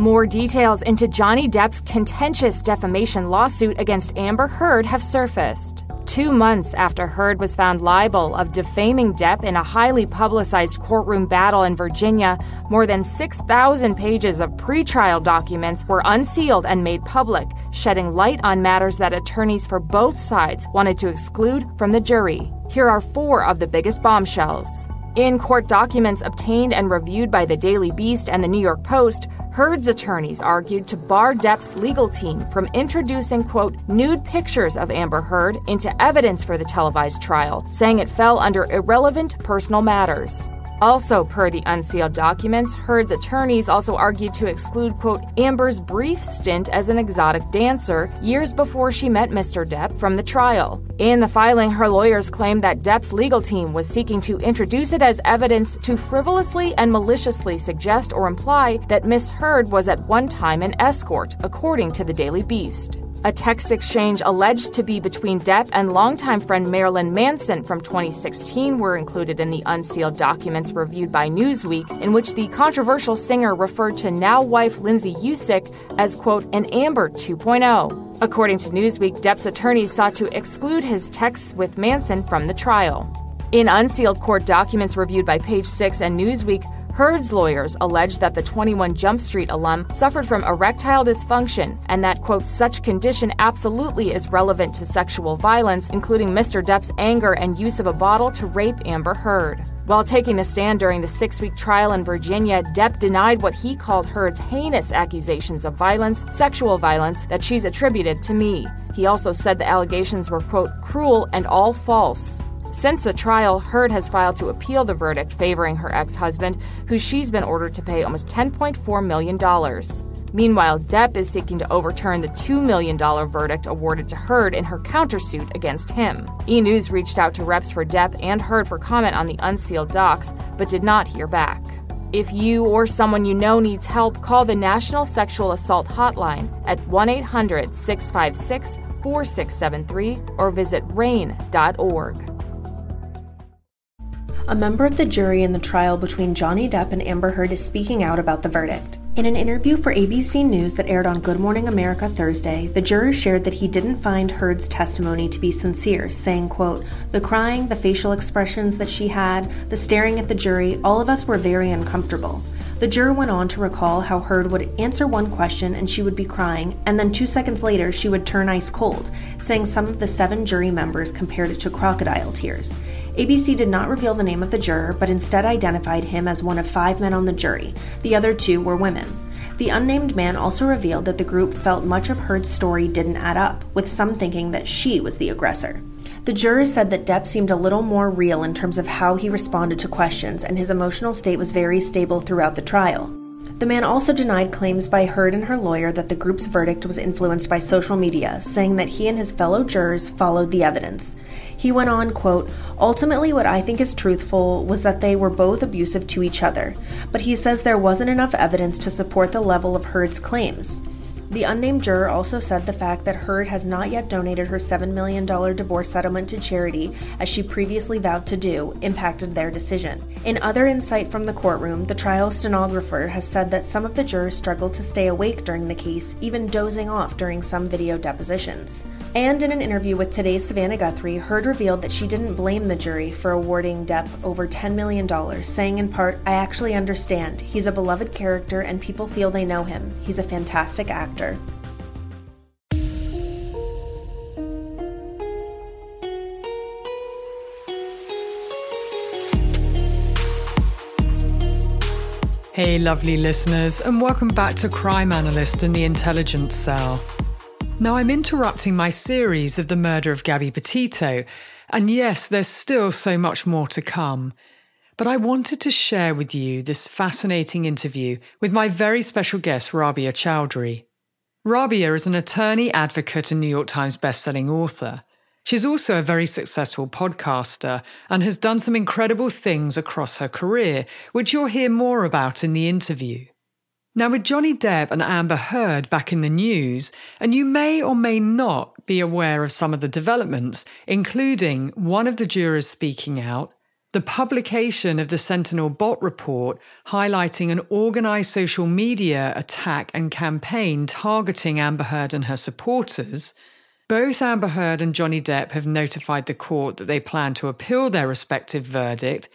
More details into Johnny Depp's contentious defamation lawsuit against Amber Heard have surfaced. Two months after Heard was found liable of defaming Depp in a highly publicized courtroom battle in Virginia, more than 6,000 pages of pretrial documents were unsealed and made public, shedding light on matters that attorneys for both sides wanted to exclude from the jury. Here are four of the biggest bombshells. In court documents obtained and reviewed by the Daily Beast and the New York Post, Heard's attorneys argued to bar Depp's legal team from introducing, quote, nude pictures of Amber Heard into evidence for the televised trial, saying it fell under irrelevant personal matters. Also, per the unsealed documents, Heard's attorneys also argued to exclude, quote, Amber's brief stint as an exotic dancer years before she met Mr. Depp from the trial. In the filing, her lawyers claimed that Depp's legal team was seeking to introduce it as evidence to frivolously and maliciously suggest or imply that Miss Heard was at one time an escort, according to the Daily Beast. A text exchange alleged to be between Depp and longtime friend Marilyn Manson from 2016 were included in the unsealed documents reviewed by Newsweek, in which the controversial singer referred to now wife Lindsay Usick as, quote, an Amber 2.0. According to Newsweek, Depp's attorneys sought to exclude his texts with Manson from the trial. In unsealed court documents reviewed by Page Six and Newsweek, Heard's lawyers allege that the 21 Jump Street alum suffered from erectile dysfunction and that, quote, such condition absolutely is relevant to sexual violence, including Mr. Depp's anger and use of a bottle to rape Amber Heard. While taking the stand during the six week trial in Virginia, Depp denied what he called Heard's heinous accusations of violence, sexual violence, that she's attributed to me. He also said the allegations were, quote, cruel and all false. Since the trial, Heard has filed to appeal the verdict favoring her ex husband, who she's been ordered to pay almost $10.4 million. Meanwhile, Depp is seeking to overturn the $2 million verdict awarded to Heard in her countersuit against him. E! News reached out to reps for Depp and Heard for comment on the unsealed docs, but did not hear back. If you or someone you know needs help, call the National Sexual Assault Hotline at 1 800 656 4673 or visit RAINN.org. A member of the jury in the trial between Johnny Depp and Amber Heard is speaking out about the verdict. In an interview for ABC News that aired on Good Morning America Thursday, the juror shared that he didn't find Heard's testimony to be sincere, saying, quote, "The crying, the facial expressions that she had, the staring at the jury, all of us were very uncomfortable." The juror went on to recall how Heard would answer one question and she would be crying, and then two seconds later she would turn ice cold, saying some of the seven jury members compared it to crocodile tears. ABC did not reveal the name of the juror, but instead identified him as one of five men on the jury. The other two were women. The unnamed man also revealed that the group felt much of Heard's story didn't add up, with some thinking that she was the aggressor. The jurors said that Depp seemed a little more real in terms of how he responded to questions, and his emotional state was very stable throughout the trial. The man also denied claims by Heard and her lawyer that the group's verdict was influenced by social media, saying that he and his fellow jurors followed the evidence. He went on, quote, Ultimately, what I think is truthful was that they were both abusive to each other, but he says there wasn't enough evidence to support the level of Heard's claims. The unnamed juror also said the fact that Heard has not yet donated her $7 million divorce settlement to charity, as she previously vowed to do, impacted their decision. In other insight from the courtroom, the trial stenographer has said that some of the jurors struggled to stay awake during the case, even dozing off during some video depositions. And in an interview with today's Savannah Guthrie, Heard revealed that she didn't blame the jury for awarding Depp over $10 million, saying in part, I actually understand. He's a beloved character and people feel they know him. He's a fantastic actor Hey, lovely listeners, and welcome back to Crime Analyst in the Intelligence Cell. Now, I'm interrupting my series of the murder of Gabby Petito, and yes, there's still so much more to come. but I wanted to share with you this fascinating interview with my very special guest, Rabia Chaudry. Rabia is an attorney, advocate, and New York Times bestselling author. She's also a very successful podcaster and has done some incredible things across her career, which you'll hear more about in the interview. Now, with Johnny Depp and Amber Heard back in the news, and you may or may not be aware of some of the developments, including one of the jurors speaking out, the publication of the Sentinel bot report highlighting an organized social media attack and campaign targeting Amber Heard and her supporters, both Amber Heard and Johnny Depp have notified the court that they plan to appeal their respective verdict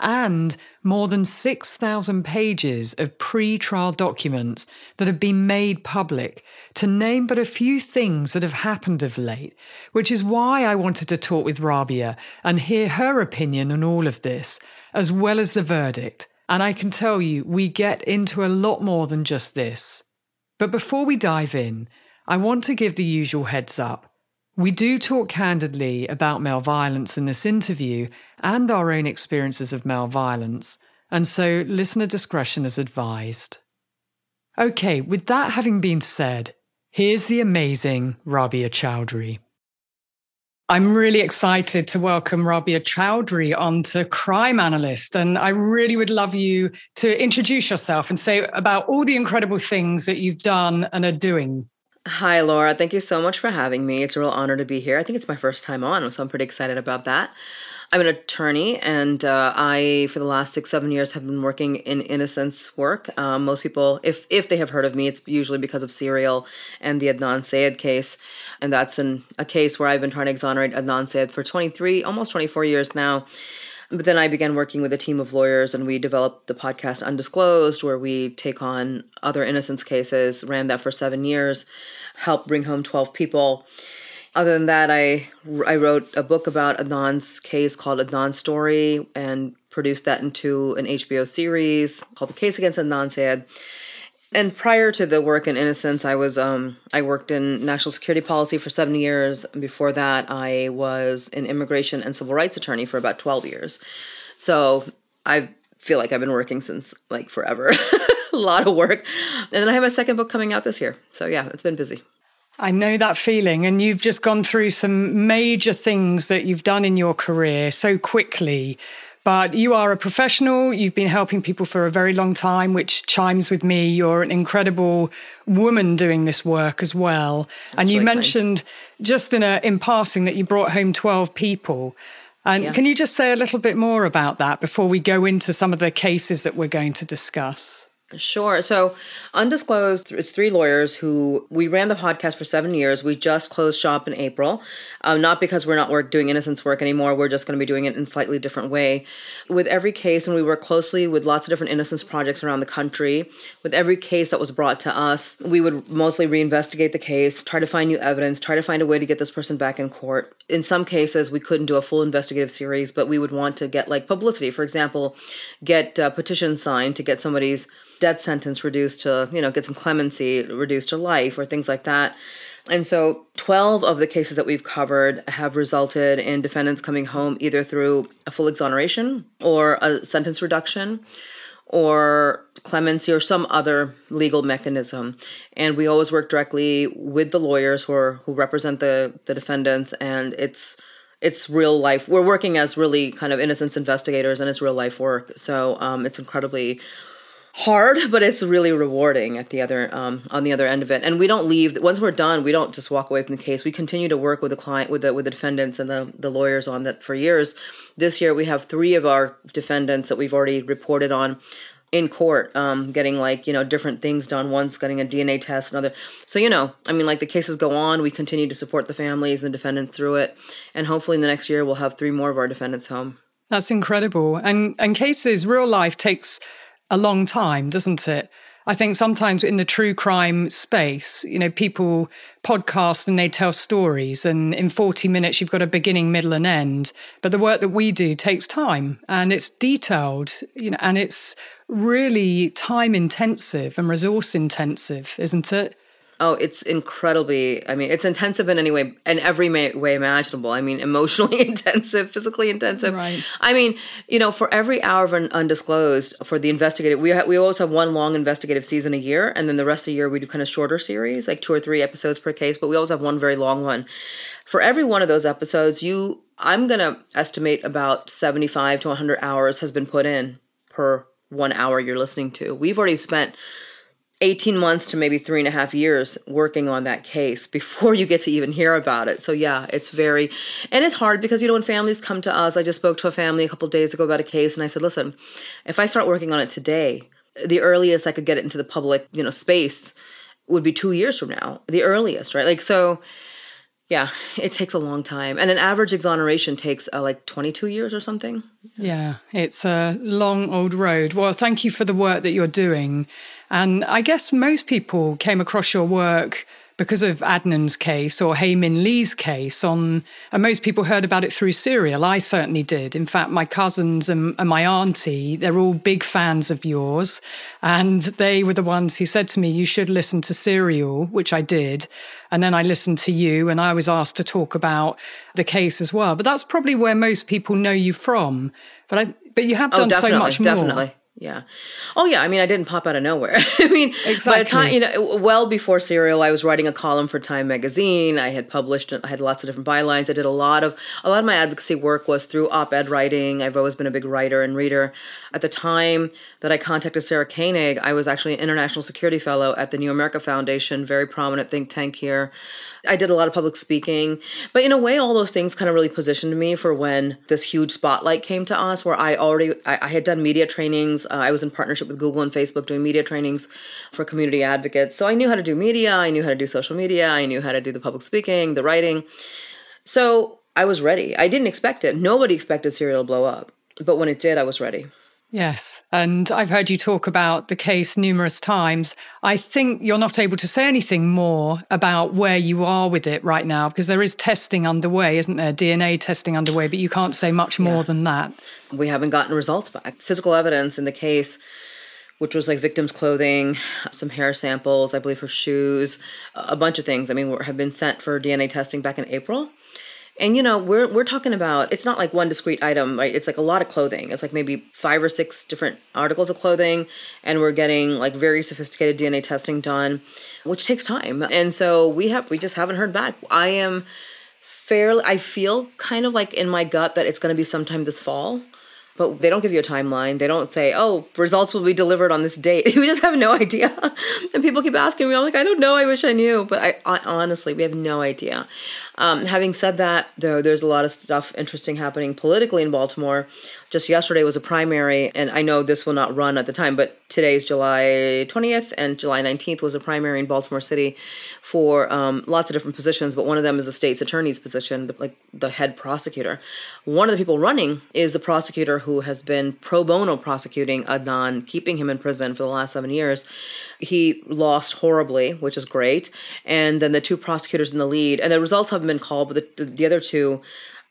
and more than 6,000 pages of pre trial documents that have been made public, to name but a few things that have happened of late, which is why I wanted to talk with Rabia and hear her opinion on all of this, as well as the verdict. And I can tell you, we get into a lot more than just this. But before we dive in, I want to give the usual heads up. We do talk candidly about male violence in this interview and our own experiences of male violence, and so listener discretion is advised. Okay, with that having been said, here's the amazing Rabia Chaudry. I'm really excited to welcome Rabia Chaudry onto Crime Analyst. And I really would love you to introduce yourself and say about all the incredible things that you've done and are doing Hi, Laura. Thank you so much for having me. It's a real honor to be here. I think it's my first time on, so I'm pretty excited about that. I'm an attorney, and uh, I, for the last six, seven years, have been working in innocence work. Um, most people, if if they have heard of me, it's usually because of Serial and the Adnan Syed case, and that's an, a case where I've been trying to exonerate Adnan Syed for 23, almost 24 years now. But then I began working with a team of lawyers and we developed the podcast Undisclosed, where we take on other innocence cases, ran that for seven years, helped bring home 12 people. Other than that, I, I wrote a book about Adnan's case called Adnan Story and produced that into an HBO series called The Case Against Adnan Syed. And prior to the work in Innocence, I was um, I worked in national security policy for seven years. Before that, I was an immigration and civil rights attorney for about twelve years. So I feel like I've been working since like forever. a lot of work, and then I have a second book coming out this year. So yeah, it's been busy. I know that feeling, and you've just gone through some major things that you've done in your career so quickly but you are a professional. You've been helping people for a very long time, which chimes with me. You're an incredible woman doing this work as well. That's and you mentioned kind. just in a in passing that you brought home 12 people. And yeah. can you just say a little bit more about that before we go into some of the cases that we're going to discuss? Sure. So, Undisclosed, it's three lawyers who we ran the podcast for seven years. We just closed shop in April, um, not because we're not work, doing innocence work anymore. We're just going to be doing it in a slightly different way. With every case, and we work closely with lots of different innocence projects around the country. With every case that was brought to us, we would mostly reinvestigate the case, try to find new evidence, try to find a way to get this person back in court. In some cases, we couldn't do a full investigative series, but we would want to get like publicity. For example, get uh, petitions signed to get somebody's death sentence reduced to, you know, get some clemency reduced to life or things like that. And so 12 of the cases that we've covered have resulted in defendants coming home either through a full exoneration or a sentence reduction or clemency or some other legal mechanism. And we always work directly with the lawyers who are, who represent the, the defendants and it's it's real life. We're working as really kind of innocence investigators and it's real life work. So um, it's incredibly hard, but it's really rewarding at the other um, on the other end of it. And we don't leave once we're done. We don't just walk away from the case. We continue to work with the client, with the with the defendants and the the lawyers on that for years. This year we have three of our defendants that we've already reported on in court um, getting like you know different things done one's getting a dna test another so you know i mean like the cases go on we continue to support the families and the defendant through it and hopefully in the next year we'll have three more of our defendants home that's incredible and and cases real life takes a long time, doesn't it? I think sometimes in the true crime space, you know, people podcast and they tell stories, and in 40 minutes, you've got a beginning, middle, and end. But the work that we do takes time and it's detailed, you know, and it's really time intensive and resource intensive, isn't it? Oh, it's incredibly. I mean, it's intensive in any way, in every way imaginable. I mean, emotionally intensive, physically intensive. Right. I mean, you know, for every hour of an undisclosed for the investigative, we ha- we always have one long investigative season a year, and then the rest of the year we do kind of shorter series, like two or three episodes per case. But we always have one very long one. For every one of those episodes, you, I'm gonna estimate about seventy-five to one hundred hours has been put in per one hour you're listening to. We've already spent 18 months to maybe three and a half years working on that case before you get to even hear about it. So yeah, it's very, and it's hard because, you know, when families come to us, I just spoke to a family a couple days ago about a case and I said, listen, if I start working on it today, the earliest I could get it into the public, you know, space would be two years from now, the earliest, right? Like, so yeah, it takes a long time. And an average exoneration takes uh, like 22 years or something. Yeah, it's a long old road. Well, thank you for the work that you're doing. And I guess most people came across your work because of Adnan's case or Hae Min Lee's case on, and most people heard about it through Serial. I certainly did. In fact, my cousins and, and, my auntie, they're all big fans of yours. And they were the ones who said to me, you should listen to Serial, which I did. And then I listened to you and I was asked to talk about the case as well. But that's probably where most people know you from. But I, but you have oh, done so much more. Yeah. Oh yeah. I mean, I didn't pop out of nowhere. I mean, exactly. by the time you know, well before Serial, I was writing a column for Time magazine. I had published. I had lots of different bylines. I did a lot of a lot of my advocacy work was through op-ed writing. I've always been a big writer and reader. At the time that I contacted Sarah Koenig, I was actually an international security fellow at the New America Foundation, very prominent think tank here. I did a lot of public speaking, but in a way, all those things kind of really positioned me for when this huge spotlight came to us, where I already I, I had done media trainings. Uh, I was in partnership with Google and Facebook doing media trainings for community advocates, so I knew how to do media. I knew how to do social media. I knew how to do the public speaking, the writing. So I was ready. I didn't expect it. Nobody expected Serial to blow up, but when it did, I was ready. Yes. And I've heard you talk about the case numerous times. I think you're not able to say anything more about where you are with it right now because there is testing underway, isn't there? DNA testing underway, but you can't say much more yeah. than that. We haven't gotten results back. Physical evidence in the case which was like victims' clothing, some hair samples, I believe, her shoes, a bunch of things. I mean, have been sent for DNA testing back in April. And you know, we're we're talking about it's not like one discrete item, right? It's like a lot of clothing. It's like maybe five or six different articles of clothing and we're getting like very sophisticated DNA testing done, which takes time. And so we have we just haven't heard back. I am fairly I feel kind of like in my gut that it's going to be sometime this fall but they don't give you a timeline. They don't say, oh, results will be delivered on this date. we just have no idea. and people keep asking me, I'm like, I don't know. I wish I knew. But I, I honestly, we have no idea. Um, having said that, though, there's a lot of stuff interesting happening politically in Baltimore. Just yesterday was a primary, and I know this will not run at the time, but today is July 20th, and July 19th was a primary in Baltimore City for um, lots of different positions, but one of them is the state's attorney's position, like the head prosecutor. One of the people running is the prosecutor who has been pro bono prosecuting Adnan, keeping him in prison for the last seven years. He lost horribly, which is great. And then the two prosecutors in the lead, and the results haven't been called, but the, the other two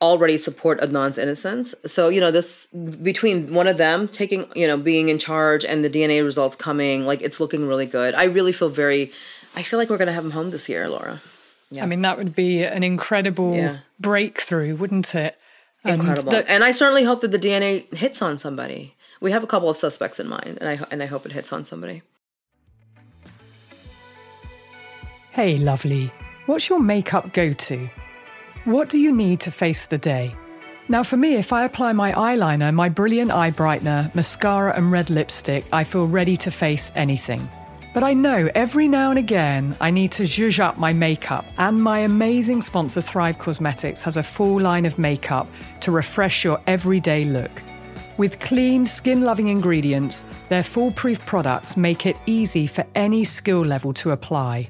already support Adnan's innocence. So, you know, this between one of them taking, you know, being in charge and the DNA results coming, like it's looking really good. I really feel very, I feel like we're going to have him home this year, Laura. Yeah. I mean, that would be an incredible yeah. breakthrough, wouldn't it? Incredible. And, the, and I certainly hope that the DNA hits on somebody. We have a couple of suspects in mind, and I and I hope it hits on somebody. Hey, lovely. What's your makeup go to? What do you need to face the day? Now, for me, if I apply my eyeliner, my brilliant eye brightener, mascara, and red lipstick, I feel ready to face anything. But I know every now and again I need to zhuzh up my makeup, and my amazing sponsor Thrive Causemetics has a full line of makeup to refresh your everyday look. With clean, skin loving ingredients, their foolproof products make it easy for any skill level to apply.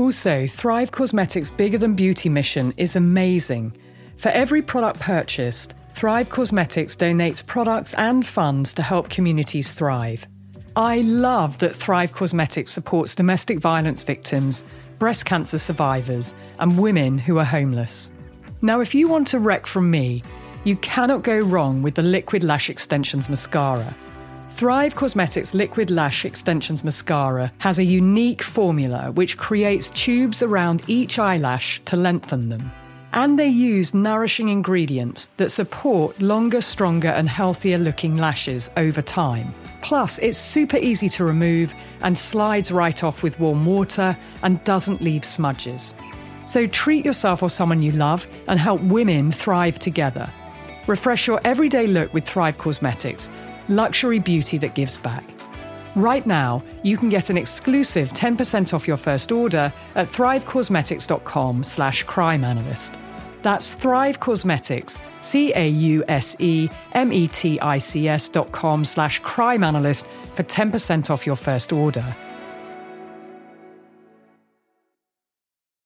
Also, Thrive Causemetics' Bigger Than Beauty mission is amazing. For every product purchased, Thrive Causemetics donates products and funds to help communities thrive. I love that Thrive Causemetics supports domestic violence victims, breast cancer survivors, and women who are homeless. Now, if you want a rec from me, you cannot go wrong with the Liquid Lash Extensions Mascara. Thrive Causemetics Liquid Lash Extensions Mascara has a unique formula which creates tubes around each eyelash to lengthen them. And they use nourishing ingredients that support longer, stronger, and healthier looking lashes over time. Plus, it's super easy to remove and slides right off with warm water and doesn't leave smudges. So treat yourself or someone you love and help women thrive together. Refresh your everyday look with Thrive Causemetics, luxury beauty that gives back. Right now, you can get an exclusive 10% off your first order at thrivecausemetics.com slash crimeanalyst. That's Thrive Causemetics, C-A-U-S-E-M-E-T-I-C-S dot com slash crimeanalyst for 10% off your first order.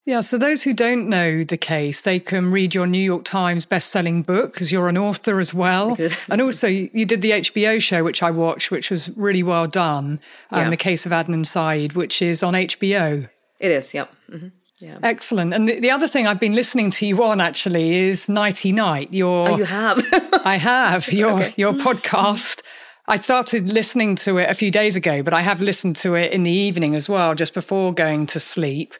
Yeah, so those who don't know the case, they can read your New York Times best-selling book because you're an author as well, and also you did the HBO show which I watched, which was really well done. Um. The case of Adnan Syed, which is on HBO. It is. Yep. Mm-hmm. Yeah. Excellent. And the, the, other thing I've been listening to you on actually is Nighty Night. Your oh, you have. I have your okay. your podcast. I started listening to it a few days ago, but I have listened to it in the evening as well, just before going to sleep.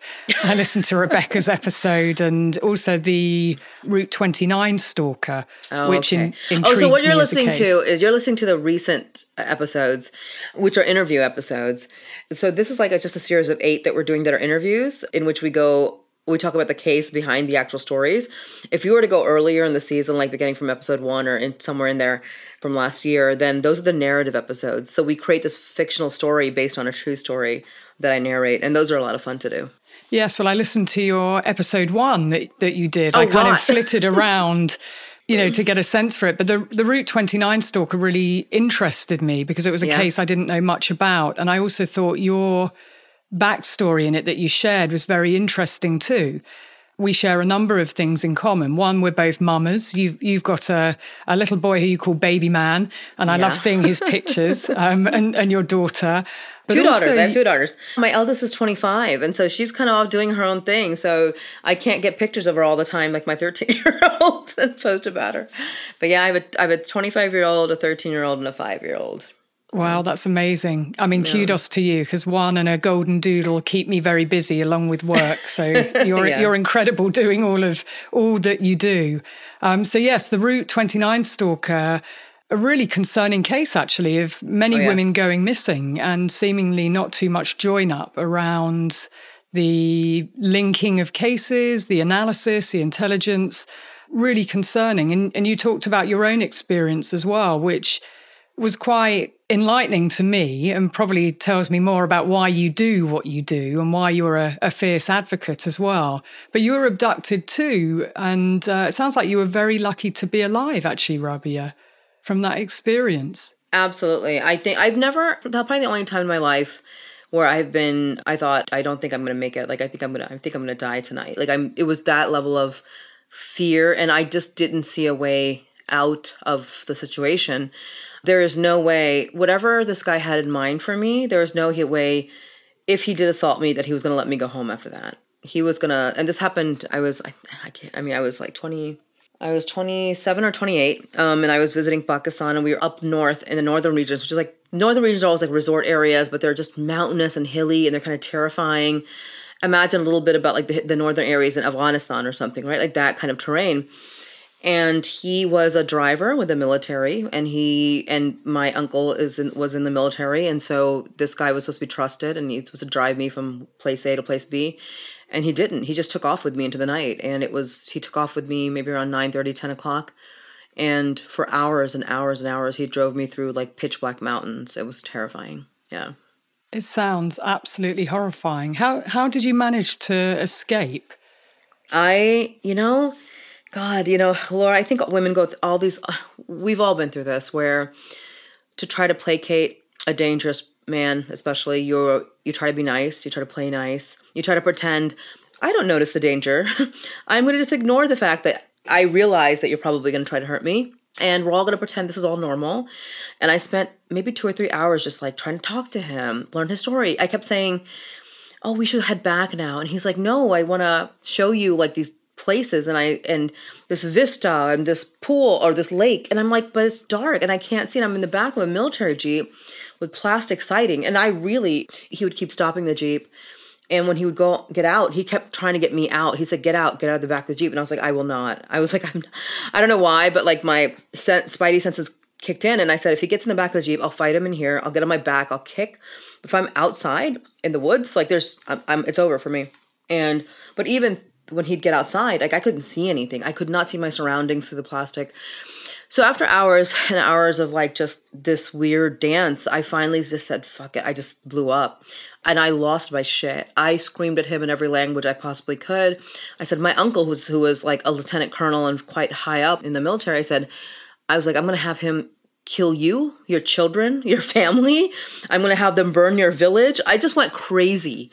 I listened to Rebecca's episode and also the Route 29 Stalker, oh, which okay. in, Oh, so what you're listening to is you're listening to the recent uh, episodes, which are interview episodes. So this is like a, just a series of eight that we're doing that are interviews in which we go we talk about the case behind the actual stories. If you were to go earlier in the season, like beginning from episode one or in somewhere in there, from last year, then those are the narrative episodes. So we create this fictional story based on a true story that I narrate, and those are a lot of fun to do. Yes, well, I listened to your episode one that, that you did. Oh, I kind of flitted around. you know, to get a sense for it. But the the Route 29 stalker really interested me because it was a yeah. case I didn't know much about. And I also thought your backstory in it that you shared was very interesting too we share a number of things in common. One, we're both mamas. You've you've got a, a little boy who you call Baby Man, and I yeah. love seeing his pictures. um, and and your daughter. But two also, daughters. I have two daughters. My eldest is 25, and so she's kind of off doing her own thing. So I can't get pictures of her all the time, like my 13 year old, and post about her. But yeah, I have a I have a 25 year old, a 13 year old, and a five year old. Wow, that's amazing. I mean, yeah. kudos to you because one and a golden doodle keep me very busy along with work. So you're yeah. you're incredible doing all of all that you do. Um, so yes, the Route 29 stalker, a really concerning case actually of many oh, yeah. women going missing and seemingly not too much join up around the linking of cases, the analysis, the intelligence. Really concerning. And, and you talked about your own experience as well, which was quite enlightening to me and probably tells me more about why you do what you do and why you're a, a fierce advocate as well. But you were abducted too. And uh, it sounds like you were very lucky to be alive, actually, Rabia, from that experience. Absolutely. I think I've never, that's probably the only time in my life where I've been, I thought, I don't think I'm going to make it. Like, I think I'm going to, I think I'm going to die tonight. Like, I'm, it was that level of fear. And I just didn't see a way out of the situation there is no way, whatever this guy had in mind for me, there is no way, if he did assault me, that he was going to let me go home after that. He was going to, and this happened, I was, I, I can't, I mean, I was like 20, I was 27 or 28, um, and I was visiting Pakistan, and we were up north in the northern regions, which is like, northern regions are always like resort areas, but they're just mountainous and hilly, and they're kind of terrifying. Imagine a little bit about like the, the northern areas in Afghanistan or something, right? Like that kind of terrain and he was a driver with the military and he and my uncle is in, was in the military and so this guy was supposed to be trusted and he's supposed to drive me from place A to place B. And he didn't. He just took off with me into the night and it was he took off with me maybe around 9 30 10 o'clock. And for hours and hours and hours he drove me through like pitch black mountains. It was terrifying. Yeah. It sounds absolutely horrifying. How how did you manage to escape? I you know God, you know, Laura, I think women go all these, uh, we've all been through this where to try to placate a dangerous man, especially you're, you try to be nice, you try to play nice, you try to pretend, I don't notice the danger. I'm going to just ignore the fact that I realize that you're probably going to try to hurt me. And we're all going to pretend this is all normal. And I spent maybe two or three hours just like trying to talk to him, learn his story. I kept saying, Oh, we should head back now. And he's like, No, I want to show you like these places and I and this vista and this pool or this lake and I'm like, but it's dark and I can't see. And I'm in the back of a military jeep with plastic siding, and I really he would keep stopping the jeep. And when he would go get out, he kept trying to get me out. He said, "Get out, get out of the back of the jeep." And I was like, "I will not." I was like, "I'm," I don't know why, but like my spidey senses kicked in, and I said, "If he gets in the back of the jeep, I'll fight him in here. I'll get on my back. I'll kick. If I'm outside in the woods, like there's, I'm, I'm it's over for me." And but even when he'd get outside, like I couldn't see anything. I could not see my surroundings through the plastic. So after hours and hours of like just this weird dance, I finally just said, fuck it. I just blew up and I lost my shit. I screamed at him in every language I possibly could. I said, my uncle, who's, who was like a lieutenant colonel and quite high up in the military, I said, I was like, I'm going to have him kill you, your children, your family. I'm going to have them burn your village. I just went crazy.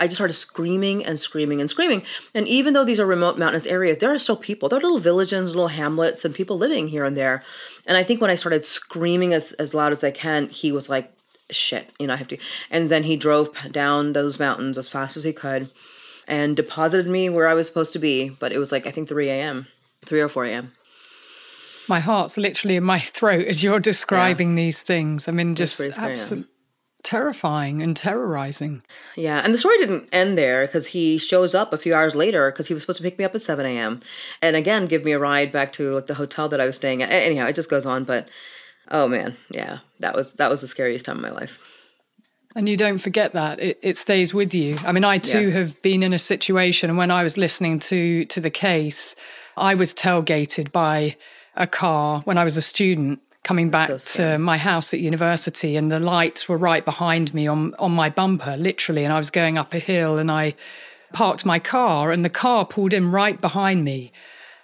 I just started screaming and screaming and screaming. And even though these are remote mountainous areas, there are still people. There are little villages, little hamlets, and people living here and there. And I think when I started screaming as, as loud as I can, he was like, shit, you know, I have to. And then he drove down those mountains as fast as he could and deposited me where I was supposed to be. But it was like, I think 3 a.m., 3 or 4 a.m. My heart's literally in my throat as you're describing yeah. these things. I mean, just absolutely terrifying and terrorizing. Yeah, and the story didn't end there because he shows up a few hours later because he was supposed to pick me up at 7 a.m. and again give me a ride back to like the hotel that I was staying at. Anyhow, it just goes on, but oh man, yeah, that was that was the scariest time of my life. And you don't forget that it, it stays with you. I mean, I too yeah. have been in a situation, and when I was listening to to the case, I was tailgated by a car when I was a student coming back so to my house at university and the lights were right behind me on on my bumper literally and I was going up a hill and I parked my car and the car pulled in right behind me.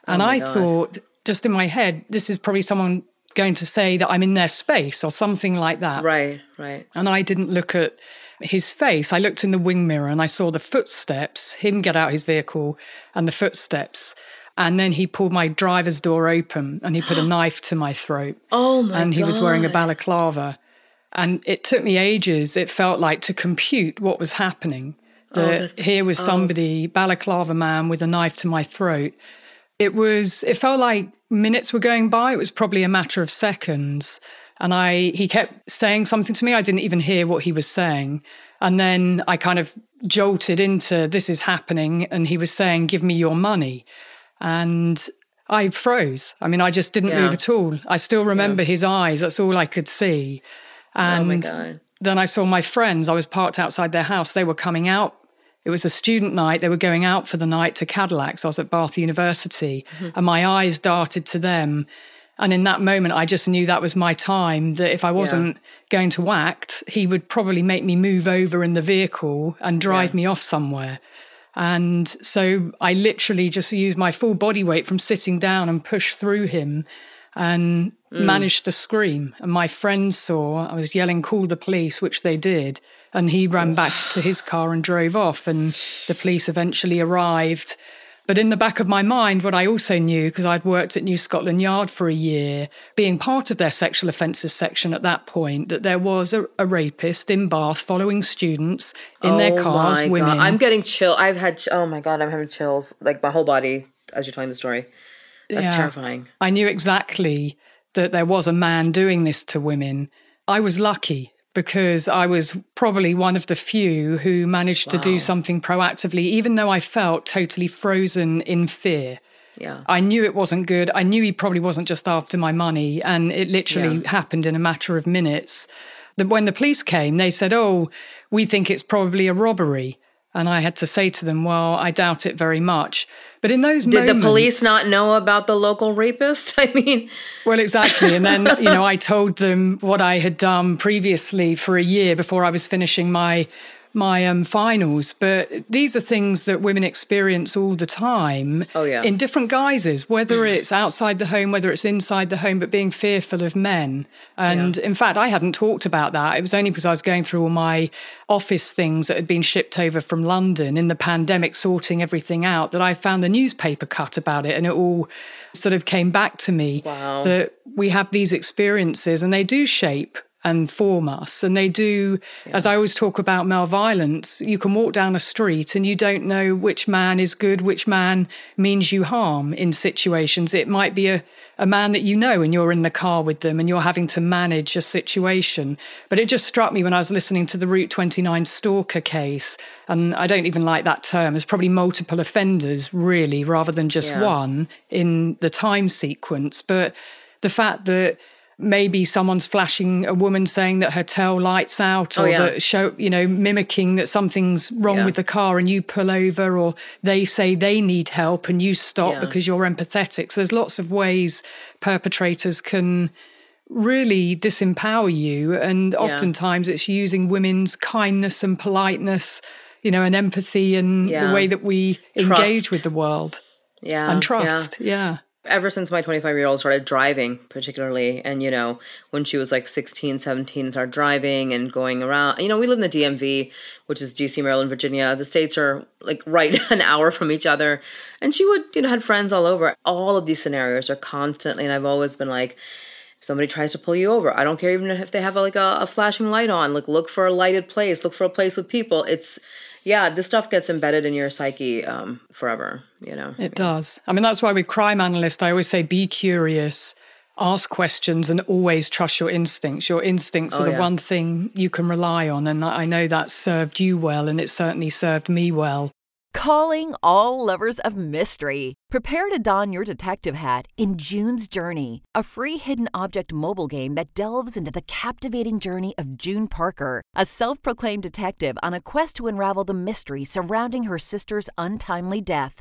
And oh I God. thought just in my head this is probably someone going to say that I'm in their space or something like that. Right right. And I didn't look at his face. I looked in the wing mirror and I saw the footsteps him get out his vehicle and the footsteps and then he pulled my driver's door open and he put a knife to my throat. Oh my And he God. was wearing a balaclava. And it took me ages, it felt like, to compute what was happening. Oh, that oh, here was oh. somebody, oh. balaclava man, with a knife to my throat. It was, it felt like minutes were going by. It was probably a matter of seconds. And I, he kept saying something to me. I didn't even hear what he was saying. And then I kind of jolted into this is happening. And he was saying, give me your money and I froze. I mean, I just didn't yeah. move at all. I still remember yeah. his eyes. That's all I could see. And oh then I saw my friends. I was parked outside their house. They were coming out. It was a student night. They were going out for the night to Cadillacs. I was at Bath University, mm-hmm. and my eyes darted to them. And in that moment, I just knew that was my time. That if I wasn't yeah. going to act, he would probably make me move over in the vehicle and drive me off somewhere. And so I literally just used my full body weight from sitting down and pushed through him and mm. managed to scream. And my friends saw I was yelling, call the police, which they did. And he ran back to his car and drove off. And the police eventually arrived but in the back of my mind, what I also knew, because I'd worked at New Scotland Yard for a year, being part of their sexual offences section at that point, that there was a, a rapist in Bath following students in oh their cars, women. God. I'm getting chill. I've had, oh my God, I'm having chills, like my whole body as you're telling the story. That's yeah. terrifying. I knew exactly that there was a man doing this to women. I was lucky because I was probably one of the few who managed wow. to do something proactively, even though I felt totally frozen in fear. Yeah. I knew it wasn't good. I knew he probably wasn't just after my money. And it literally yeah. happened in a matter of minutes. When the police came, they said, Oh, we think it's probably a robbery. And I had to say to them, well, I doubt it very much. But in those Did moments, the police not know about the local rapist? I mean, well, exactly. And then, you know, I told them what I had done previously for a year before I was finishing my my um, finals. But these are things that women experience all the time. Oh, yeah. In different guises, whether mm. it's outside the home, whether it's inside the home, but being fearful of men. And yeah. in fact, I hadn't talked about that. It was only because I was going through all my office things that had been shipped over from London in the pandemic, sorting everything out, that I found the newspaper cut about it. And it all sort of came back to me wow. that we have these experiences and they do shape and form us. And they do, yeah. as I always talk about male violence, you can walk down a street and you don't know which man is good, which man means you harm in situations. It might be a, a man that you know and you're in the car with them and you're having to manage a situation. But it just struck me when I was listening to the Route 29 stalker case, and I don't even like that term, there's probably multiple offenders, really, rather than just yeah. one in the time sequence. But the fact that maybe someone's flashing a woman saying that her tail lights out oh, or oh, yeah. that show you know mimicking that something's wrong yeah. with the car and you pull over or they say they need help and you stop yeah. because you're empathetic so there's lots of ways perpetrators can really disempower you and oftentimes it's using women's kindness and politeness you know and empathy and the way that we trust. engage with the world yeah and trust yeah ever since my 25 year old started driving particularly and you know when she was like 16 17 started driving and going around you know we live in the dmv which is dc maryland virginia. The states are like right an hour from each other. And she would you know had friends all over. All of these scenarios are constantly and i've always been like if somebody tries to pull you over i don't care even if they have like a, a flashing light on like look for a lighted place look for a place with people. It's yeah, this stuff gets embedded in your psyche um, forever, you know? It does. I mean, that's why with crime analyst, I always say be curious, ask questions, and always trust your instincts. Your instincts oh, are the yeah. one thing you can rely on. And I know that served you well, and it certainly served me well. Calling all lovers of mystery. Prepare to don your detective hat in June's Journey, a free hidden object mobile game that delves into the captivating journey of June Parker, a self proclaimed detective on a quest to unravel the mystery surrounding her sister's untimely death.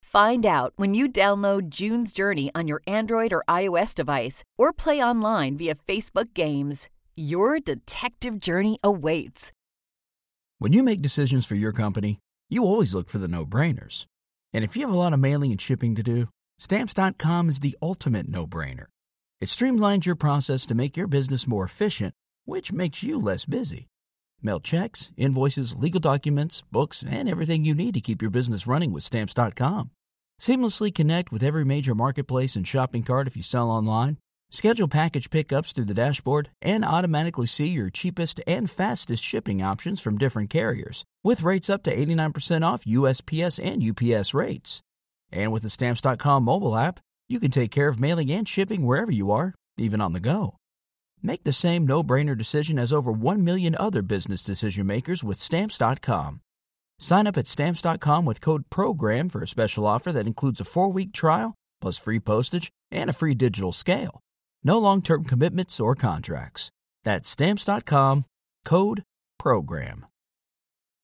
Find out when you download June's Journey on your Android or iOS device or play online via Facebook Games. Your detective journey awaits. When you make decisions for your company, you always look for the no brainers. And if you have a lot of mailing and shipping to do, Stamps.com is the ultimate no brainer. It streamlines your process to make your business more efficient, which makes you less busy. Mail checks, invoices, legal documents, books, and everything you need to keep your business running with Stamps.com. Seamlessly connect with every major marketplace and shopping cart if you sell online. Schedule package pickups through the dashboard and automatically see your cheapest and fastest shipping options from different carriers, with rates up to 89% off USPS and UPS rates. And with the Stamps.com mobile app, you can take care of mailing and shipping wherever you are, even on the go. Make the same no brainer decision as over 1 million other business decision makers with Stamps.com. Sign up at Stamps.com with code PROGRAM for a special offer that includes a four week trial, plus free postage and a free digital scale. No long term commitments or contracts. That's Stamps.com, code PROGRAM.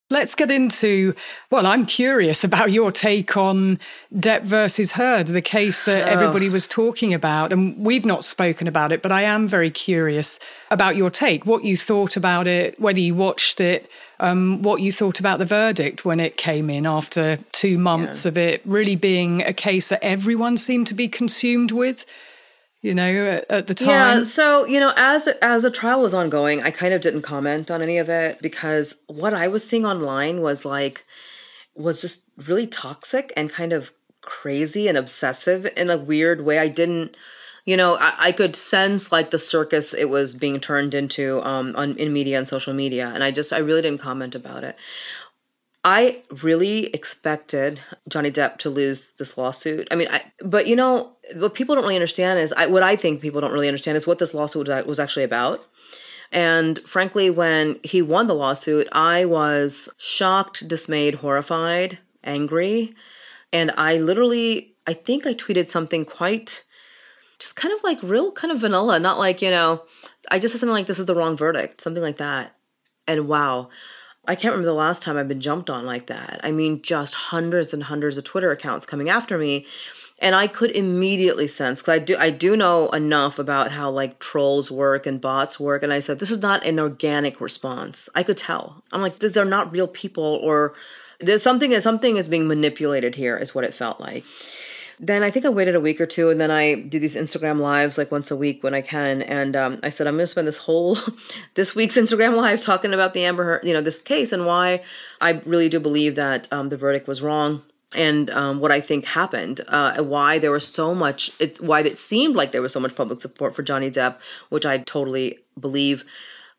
Let's get into, well, I'm curious about your take on Depp versus Heard, the case that oh. everybody was talking about. And we've not spoken about it, but I am very curious about your take, what you thought about it, whether you watched it, um, what you thought about the verdict when it came in after two months yeah. of it really being a case that everyone seemed to be consumed with you know at, at, the time. yeah so you know as as the trial was ongoing i kind of didn't comment on any of it because what i was seeing online was like was just really toxic and kind of crazy and obsessive in a weird way. I didn't you know I, I could sense like the circus it was being turned into um on in media and social media and i just i really didn't comment about it I really expected Johnny Depp to lose this lawsuit. I mean, I, but you know, what people don't really understand is I, what I think people don't really understand is what this lawsuit was actually about. And frankly, when he won the lawsuit, I was shocked, dismayed, horrified, angry. And I literally, I think I tweeted something quite, just kind of like real kind of vanilla, not like, you know, I just said something like, this is the wrong verdict, something like that. And wow, I can't remember the last time I've been jumped on like that. I mean, just hundreds and hundreds of Twitter accounts coming after me. And I could immediately sense because I do I do know enough about how like trolls work and bots work, and I said this is not an organic response. I could tell. I'm like these are not real people, or There's something something is being manipulated here is what it felt like. Then I think I waited a week or two, and then I do these Instagram lives like once a week when I can. And um, I said I'm going to spend this whole this week's Instagram live talking about the Amber you know, this case and why I really do believe that um, the verdict was wrong and um, what I think happened, uh, why there was so much, it, why it seemed like there was so much public support for Johnny Depp, which I totally believe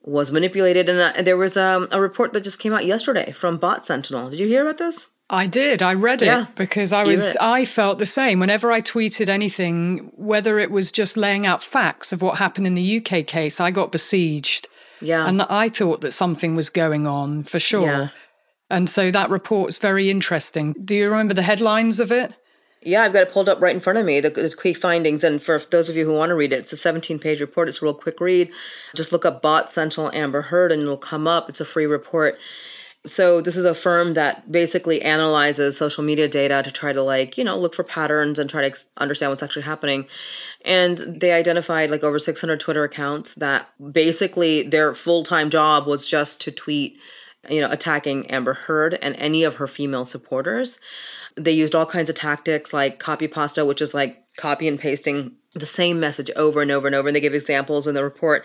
was manipulated. And, uh, there was um, a report that just came out yesterday from Bot Sentinel. Did you hear about this? I did. I read it because I was I felt the same whenever I tweeted anything whether it was just laying out facts of what happened in the UK case I got besieged. Yeah. And I thought that something was going on for sure. Yeah. And so that report's very interesting. Do you remember the headlines of it? Yeah, I've got it pulled up right in front of me, the, the key findings. And for those of you who want to read it, it's a 17 page report. It's a real quick read. Just look up Bot Sentinel Amber Heard and it'll come up. It's a free report. So, this is a firm that basically analyzes social media data to try to, like, you know, look for patterns and try to ex- understand what's actually happening. And they identified like over 600 Twitter accounts that basically their full time job was just to tweet, you know, attacking Amber Heard and any of her female supporters they used all kinds of tactics like copy pasta, which is like copy and pasting the same message over and over and over. And they give examples in the report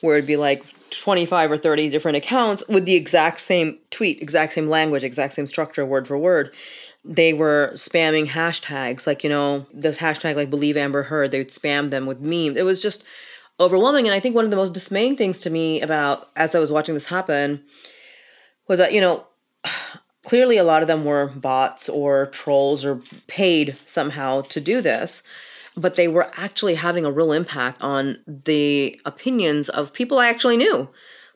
where it'd be like 25 or 30 different accounts with the exact same tweet, exact same language, exact same structure, word for word. They were spamming hashtags like, you know, this hashtag like believe Amber Heard, they would spam them with memes. It was just overwhelming. And I think one of the most dismaying things to me about as I was watching this happen was that, you know, clearly a lot of them were bots or trolls or paid somehow to do this but they were actually having a real impact on the opinions of people i actually knew.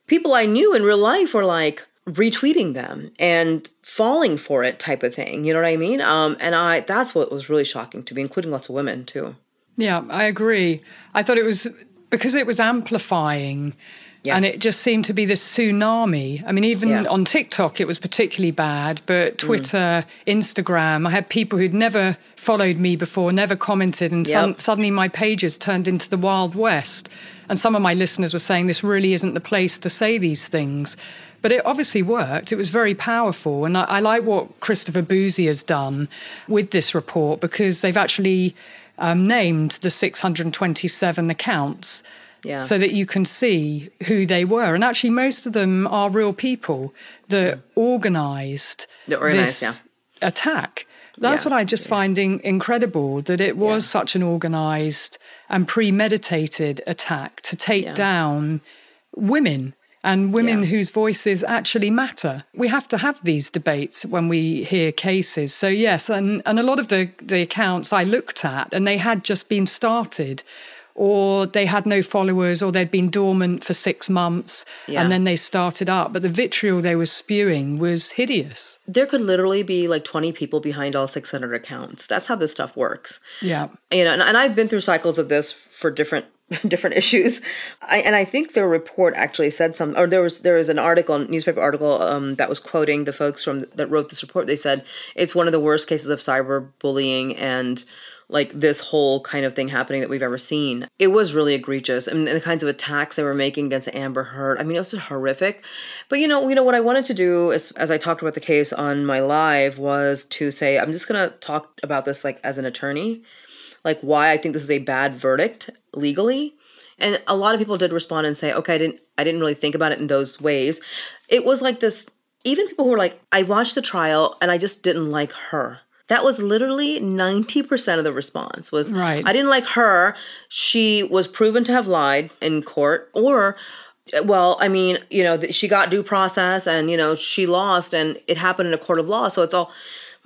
People i knew in real life were like retweeting them and falling for it type of thing you know what i mean? Um and i that's what was really shocking to me including lots of women too. Yeah, I agree. I thought it was because it was amplifying Yeah. and it just seemed to be this tsunami. I mean, even Yeah. on TikTok, it was particularly bad, but Twitter, Instagram, I had people who'd never followed me before, never commented, and some, suddenly my pages turned into the Wild West. And some of my listeners were saying this really isn't the place to say these things. But it obviously worked. It was very powerful. And I, I like what Christopher Bouzy has done with this report because they've actually um, named the 627 accounts Yeah. so that you can see who they were. And actually, most of them are real people that organized That organised, this attack. That's Yeah. what I just find in- incredible that it was such an organized and premeditated attack to take down women and women Yeah. whose voices actually matter. We have to have these debates when we hear cases. So yes, and, and a lot of the, the accounts I looked at and they had just been started or they had no followers or they'd been dormant for six months Yeah. and then they started up. But the vitriol they were spewing was hideous. there could literally be like 20 people behind all 600 accounts that's how this stuff works Yeah. you know and, and i've been through cycles of this for different different issues I, and i think the report actually said some or there was there was an article newspaper article um, that was quoting the folks from that wrote this report they said it's one of the worst cases of cyberbullying and like this whole kind of thing happening that we've ever seen. It was really egregious. I mean, the kinds of attacks they were making against Amber Heard. I mean, it was horrific. But you know, you know what I wanted to do is, as I talked about the case on my live was to say I'm just gonna talk about this like as an attorney, like why I think this is a bad verdict legally. And a lot of people did respond and say, okay, I didn't I didn't really think about it in those ways. It was like this even people who were like, I watched the trial and I just didn't like her. That was literally 90% of the response was Right. I didn't like her. She was proven to have lied in court or well, I mean, you know, she got due process and you know, she lost and it happened in a court of law. So it's all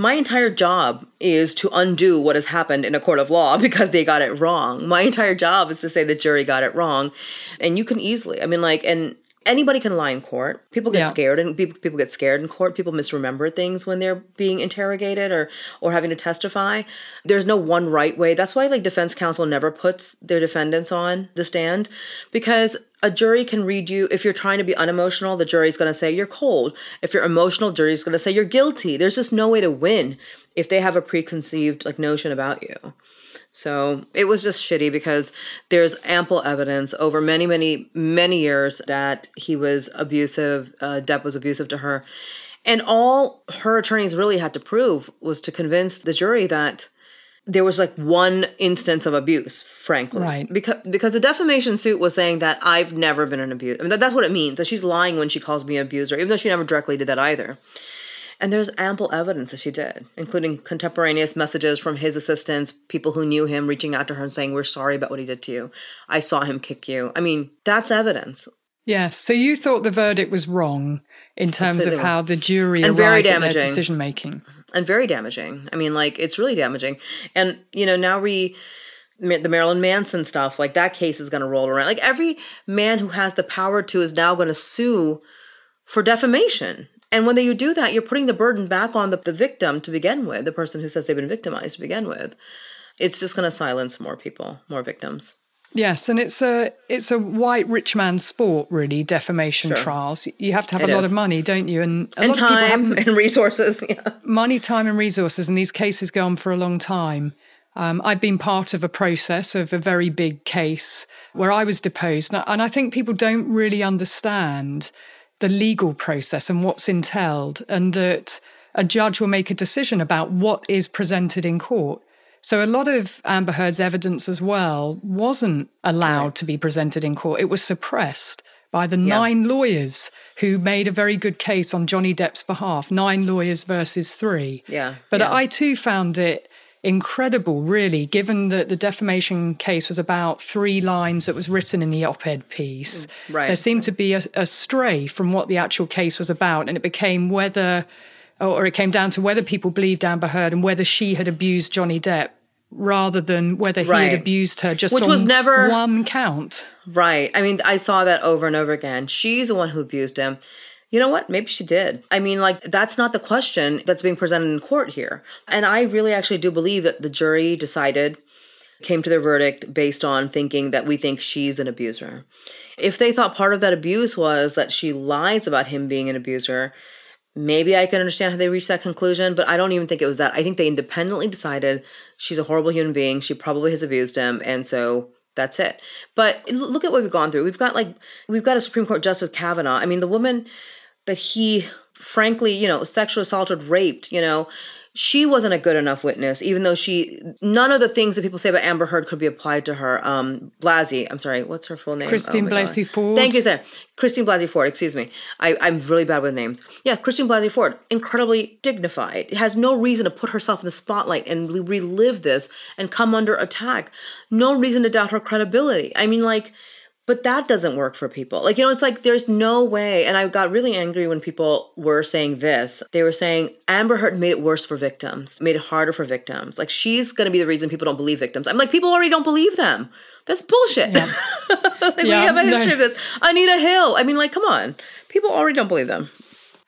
my entire job is to undo what has happened in a court of law because they got it wrong. My entire job is to say the jury got it wrong. And you can easily, I mean, like, and anybody can lie in court. People get Yeah. scared and people, people get scared in court. People misremember things when they're being interrogated or, or having to testify. There's no one right way. That's why, like, defense counsel never puts their defendants on the stand because a jury can read you if you're trying to be unemotional the jury's going to say you're cold if you're emotional jury's going to say you're guilty there's just no way to win if they have a preconceived like notion about you so it was just shitty because there's ample evidence over many many many years that he was abusive uh, depp was abusive to her And all her attorneys really had to prove was to convince the jury that there was like one instance of abuse, frankly. Right. Because because the defamation suit was saying that I've never been an abuser. I mean, that, that's what it means. That she's lying when she calls me an abuser, even though she never directly did that either. And there's ample evidence that she did, including contemporaneous messages from his assistants, people who knew him reaching out to her and saying, We're sorry about what he did to you. I saw him kick you. I mean, that's evidence. Yes. So you thought the verdict was wrong in terms of how the jury And arrived at their decision making. and very damaging. I mean, like it's really damaging. And you know, now we the Marilyn Manson stuff, like that case is going to roll around. Like every man who has the power to is now going to sue for defamation. And when you do that, you're putting the burden back on the, the victim to begin with, the person who says they've been victimized to begin with. It's just going to silence more people, more victims. Yes, and it's a it's a white rich man sport, really. Defamation Sure. trials. You have to have It a lot is. of money, don't you? And a and time and resources. Yeah. money, time, and resources, and these cases go on for a long time. Um, I've been part of a process of a very big case where I was deposed, and I- and I think people don't really understand the legal process and what's entailed, and that a judge will make a decision about what is presented in court. So a lot of Amber Heard's evidence as well wasn't allowed to be presented in court. It was suppressed by the nine lawyers who made a very good case on Johnny Depp's behalf. Nine lawyers versus three. Yeah, But yeah. I too found it incredible, really, given that the defamation case was about three lines that was written in the op ed piece. Mm, right. There seemed to be a, a stray from what the actual case was about, and it became whether, or it came down to whether people believed Amber Heard and whether she had abused Johnny Depp. Rather than whether he Right. had abused her, just Which on was never- one count. Right. I mean, I saw that over and over again. She's the one who abused him. You know what? Maybe she did. I mean, like, that's not the question that's being presented in court here. And I really actually do believe that the jury decided, came to their verdict based on thinking that we think she's an abuser. If they thought part of that abuse was that she lies about him being an abuser, maybe I can understand how they reached that conclusion, but I don't even think it was that. I think they independently decided she's a horrible human being. She probably has abused him. And so that's it. But look at what we've gone through. We've got like, we've got a Supreme Court Justice Kavanaugh. I mean, the woman he frankly, you know, sexually assaulted, raped, you know, she wasn't a good enough witness, even though she, none of the things that people say about Amber Heard could be applied to her. Um, Blasey, I'm sorry, what's her full name? Christine God. Blasey Ford. Thank you, sir. Christine Blasey Ford, excuse me. I, I'm really bad with names. Yeah, Christine Blasey Ford, incredibly dignified, has no reason to put herself in the spotlight and relive this and come under attack. No reason to doubt her credibility. I mean, like, but that doesn't work for people. Like, you know, it's like there's no way. And I got really angry when people were saying this. They were saying Amber Heard made it worse for victims, made it harder for victims. Like, she's going to be the reason people don't believe victims. I'm like, people already don't believe them. That's bullshit. like, we have a history of this. Anita Hill. I mean, like, come on. People already don't believe them.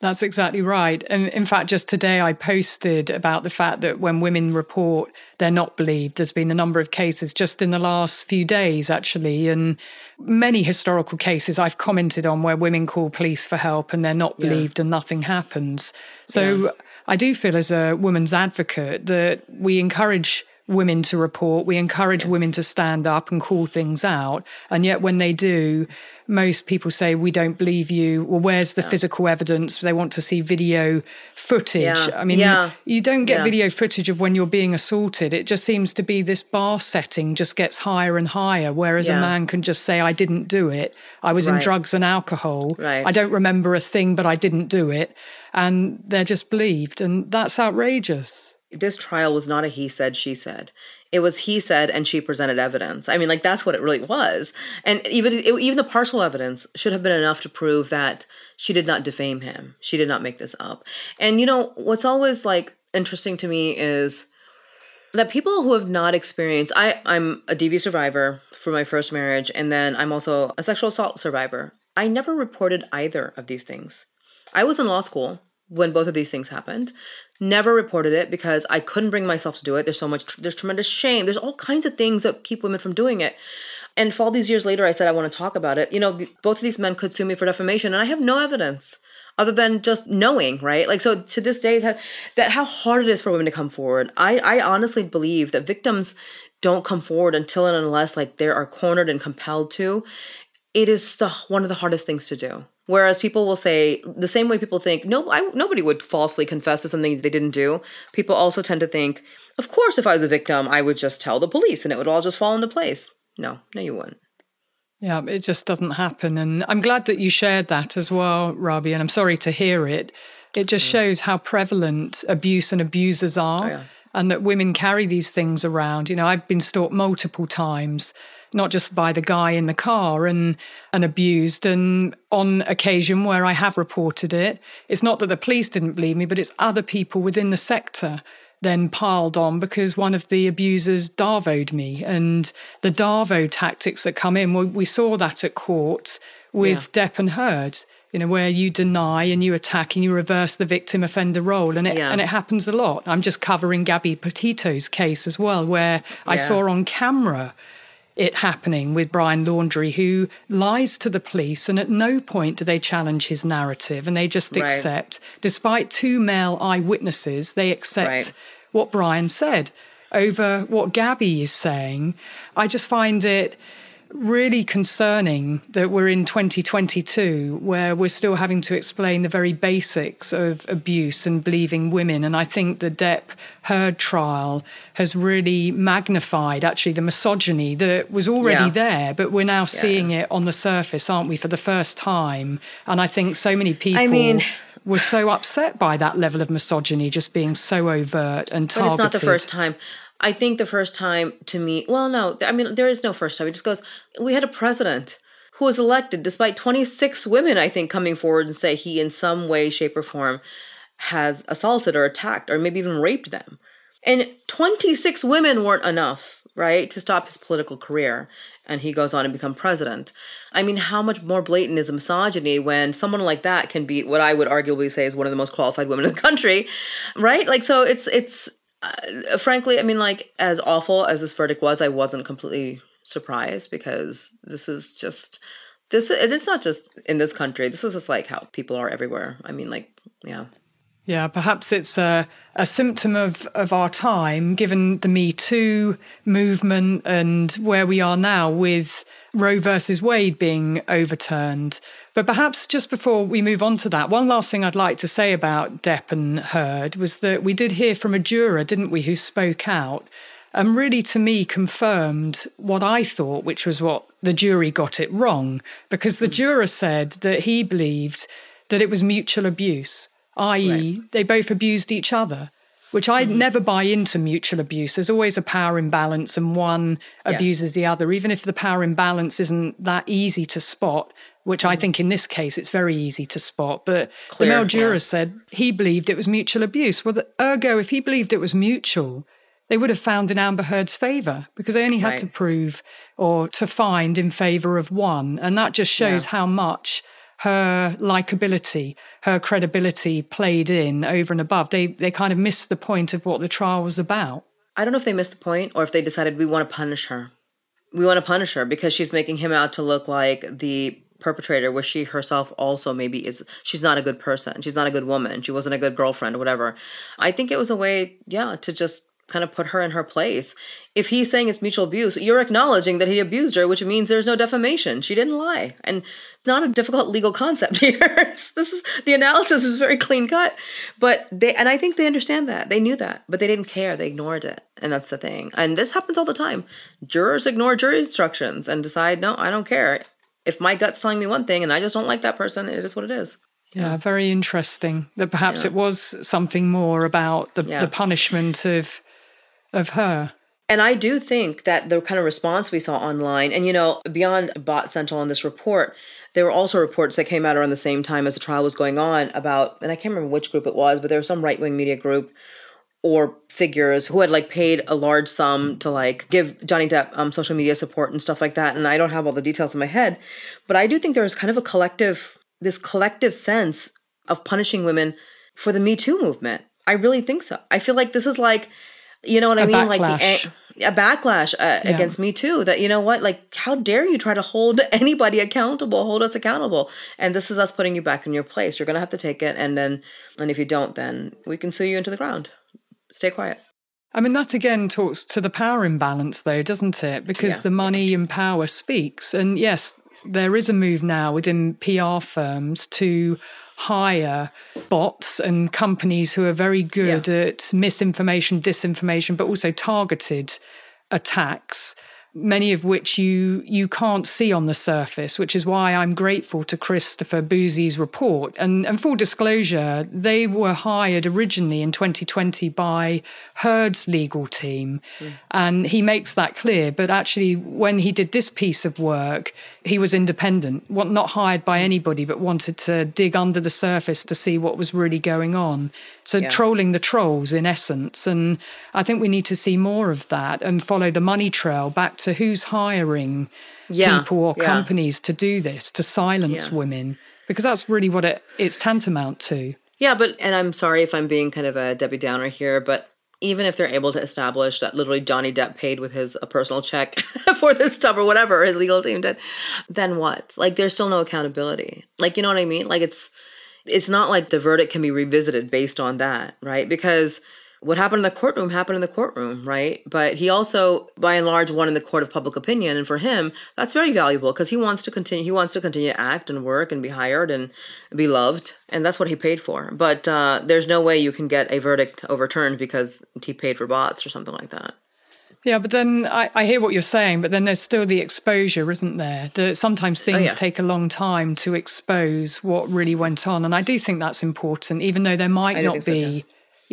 That's exactly right. And in fact, just today I posted about the fact that when women report, they're not believed. There's been a number of cases just in the last few days, actually, and many historical cases I've commented on where women call police for help and they're not believed and nothing happens. So I do feel, as a woman's advocate, that we encourage women to report, we encourage women to stand up and call things out. And yet, when they do, most people say, We don't believe you. Well, where's the physical evidence? They want to see video footage. Yeah. I mean, Yeah. you don't get Yeah. video footage of when you're being assaulted. It just seems to be this bar setting just gets higher and higher, whereas a man can just say, I didn't do it. I was in drugs and alcohol. Right. I don't remember a thing, but I didn't do it. And they're just believed. And that's outrageous. this trial was not a he said she said it was he said and she presented evidence i mean like that's what it really was and even even the partial evidence should have been enough to prove that she did not defame him she did not make this up and you know what's always like interesting to me is that people who have not experienced I I'm a DV survivor for my first marriage and then I'm also a sexual assault survivor. I never reported either of these things. I was in law school when both of these things happened. Never reported it because I couldn't bring myself to do it. There's so much there's tremendous shame. There's all kinds of things that keep women from doing it. And for all these years later I said I want to talk about it. You know, both of these men could sue me for defamation and I have no evidence other than just knowing, right? Like, so to this day, that, that how hard it is for women to come forward. I, I honestly believe that victims don't come forward until and unless like they are cornered and compelled to. It is the one of the hardest things to do. Whereas people will say the same way people think no, I, nobody would falsely confess to something they didn't do. People also tend to think, of course, if I was a victim, I would just tell the police and it would all just fall into place. No, no, you wouldn't. Yeah, it just doesn't happen. And I'm glad that you shared that as well, Rabi, and I'm sorry to hear it. It just mm. shows how prevalent abuse and abusers are. Oh, yeah. And that women carry these things around. You know, I've been stalked multiple times not just by the guy in the car and and abused and on occasion where I have reported it it's not that the police didn't believe me but it's other people within the sector then piled on because one of the abusers darvoed me. And the darvo tactics that come in, we, we saw that at court with yeah. Depp and Heard, you know, where you deny and you attack and you reverse the victim offender role. And it, yeah. and it happens a lot. I'm just covering Gabby Petito's case as well, where yeah. I saw on camera it happening with Brian Laundrie, who lies to the police, and at no point do they challenge his narrative, and they just right. accept, despite two male eyewitnesses, they accept right what Brian said over what Gabby is saying. I just find it really concerning that we're in 2022 where we're still having to explain the very basics of abuse and believing women. And I think the Depp Heard trial has really magnified actually the misogyny that was already yeah. there, but we're now yeah. seeing it on the surface, aren't we, for the first time? And I think so many people. I mean, were so upset by that level of misogyny just being so overt and targeted. But it's not the first time. I think the first time to me, well, no, I mean, there is no first time. It just goes, we had a president who was elected despite 26 women, I think, coming forward and say he, in some way, shape, or form, has assaulted or attacked or maybe even raped them. And 26 women weren't enough, right, to stop his political career and he goes on to become president. I mean, how much more blatant is misogyny when someone like that can be what I would arguably say is one of the most qualified women in the country, right? Like, so it's it's uh, frankly, I mean, like as awful as this verdict was, I wasn't completely surprised because this is just this. It's not just in this country. This is just like how people are everywhere. I mean, like, yeah. Yeah, perhaps it's a, a symptom of, of our time, given the Me Too movement and where we are now with Roe versus Wade being overturned. But perhaps just before we move on to that, one last thing I'd like to say about Depp and Heard was that we did hear from a juror, didn't we, who spoke out and really to me confirmed what I thought, which was what the jury got it wrong, because the juror said that he believed that it was mutual abuse i.e., right. they both abused each other, which I mm-hmm. never buy into mutual abuse. There's always a power imbalance, and one yeah. abuses the other, even if the power imbalance isn't that easy to spot. Which. I mm. think in this case it's very easy to spot. But Clear, the male juror yeah. said he believed it was mutual abuse. Well, the, ergo, if he believed it was mutual, they would have found in Amber Heard's favour because they only had right. to prove or to find in favour of one. And that just shows yeah. how much her likability, her credibility played in over and above. They they kind of missed the point of what the trial was about. I don't know if they missed the point or if they decided we want to punish her. We want to punish her because she's making him out to look like the perpetrator where she herself also maybe is she's not a good person she's not a good woman she wasn't a good girlfriend or whatever i think it was a way yeah to just kind of put her in her place. If he's saying it's mutual abuse, you're acknowledging that he abused her, which means there's no defamation. She didn't lie. And it's not a difficult legal concept here. this is the analysis is very clean cut. But they and I think they understand that. They knew that, but they didn't care. They ignored it. And that's the thing. And this happens all the time. Jurors ignore jury instructions and decide, no, I don't care. If my gut's telling me one thing and I just don't like that person, it is what it is. Yeah, very interesting. That perhaps yeah. it was something more about the, yeah. the punishment of of her. And I do think that the kind of response we saw online, and you know, beyond Bot Sentinel on this report, there were also reports that came out around the same time as the trial was going on about, and I can't remember which group it was, but there was some right wing media group or figures who had like paid a large sum to like give Johnny Depp um, social media support and stuff like that. And I don't have all the details in my head, but I do think there was kind of a collective, this collective sense of punishing women for the Me Too movement. I really think so. I feel like this is like you know what I mean? Backlash. Like the, a backlash uh, yeah. against me too. That you know what? Like, how dare you try to hold anybody accountable? Hold us accountable. And this is us putting you back in your place. You're gonna have to take it, and then, and if you don't, then we can sue you into the ground. Stay quiet. I mean, that again talks to the power imbalance, though, doesn't it? Because yeah. the money and power speaks. And yes, there is a move now within PR firms to hire bots and companies who are very good yeah. at misinformation, disinformation, but also targeted attacks many of which you you can't see on the surface, which is why I'm grateful to Christopher Bouzy's report. And, and full disclosure, they were hired originally in 2020 by Heard's legal team, mm. and he makes that clear. But actually, when he did this piece of work, he was independent, not hired by anybody, but wanted to dig under the surface to see what was really going on. So yeah. trolling the trolls in essence. And I think we need to see more of that and follow the money trail back to who's hiring yeah. people or yeah. companies to do this, to silence women, because that's really what it, it's tantamount to. Yeah, but, and I'm sorry if I'm being kind of a Debbie Downer here, but even if they're able to establish that literally Johnny Depp paid with his a personal check for this stuff or whatever his legal team did, then what? Like there's still no accountability. Like you know what I mean? Like it's it's not like the verdict can be revisited based on that, right? Because what happened in the courtroom happened in the courtroom, right? But he also, by and large, won in the court of public opinion, and for him, that's very valuable because he wants to continue. He wants to continue to act and work and be hired and be loved, and that's what he paid for. But uh, there's no way you can get a verdict overturned because he paid for bots or something like that. Yeah, but then I, I, hear what you're saying, but then there's still the exposure, isn't there? That sometimes oh, things oh, yeah. take a long time to expose what really went on. And I do think that's important, even though there might not be,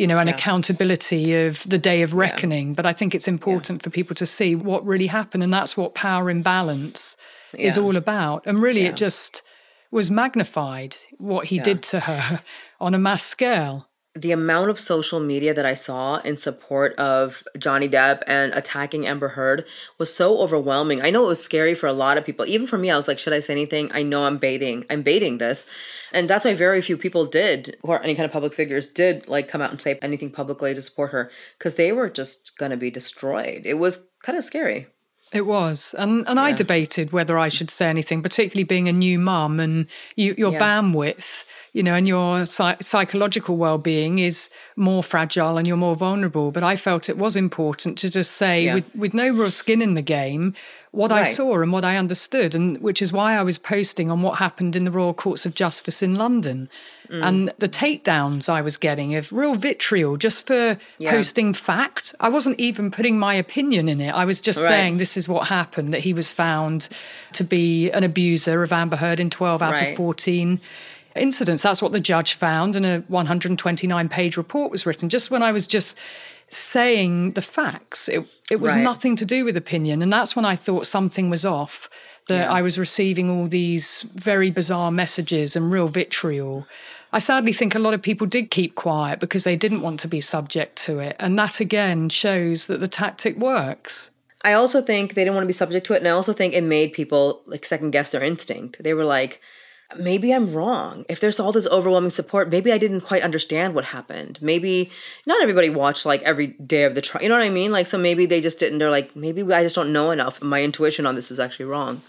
you know, an yeah. accountability of the day of reckoning. Yeah. But I think it's important for people to see what really happened. And that's what power imbalance is all about. And really, it just was magnified what he did to her on a mass scale the amount of social media that I saw in support of Johnny Depp and attacking Amber Heard was so overwhelming. I know it was scary for a lot of people. Even for me, I was like, should I say anything? I know I'm baiting. I'm baiting this. And that's why very few people did, or any kind of public figures did like come out and say anything publicly to support her because they were just going to be destroyed. It was kind of scary. It was, and and yeah. I debated whether I should say anything, particularly being a new mum and you, your yeah. bandwidth you know, and your psychological well being is more fragile and you're more vulnerable. But I felt it was important to just say, yeah. with, with no real skin in the game, what right. I saw and what I understood, and which is why I was posting on what happened in the Royal Courts of Justice in London. Mm. And the takedowns I was getting of real vitriol just for yeah. posting fact. I wasn't even putting my opinion in it. I was just right. saying this is what happened that he was found to be an abuser of Amber Heard in 12 out right. of 14 incidents. That's what the judge found, and a 129 page report was written. Just when I was just saying the facts, it, it was right. nothing to do with opinion. And that's when I thought something was off, that yeah. I was receiving all these very bizarre messages and real vitriol. I sadly think a lot of people did keep quiet because they didn't want to be subject to it. And that again shows that the tactic works. I also think they didn't want to be subject to it. And I also think it made people like second guess their instinct. They were like, maybe I'm wrong. If there's all this overwhelming support, maybe I didn't quite understand what happened. Maybe not everybody watched like every day of the trial. You know what I mean? Like, so maybe they just didn't. They're like, maybe I just don't know enough. My intuition on this is actually wrong.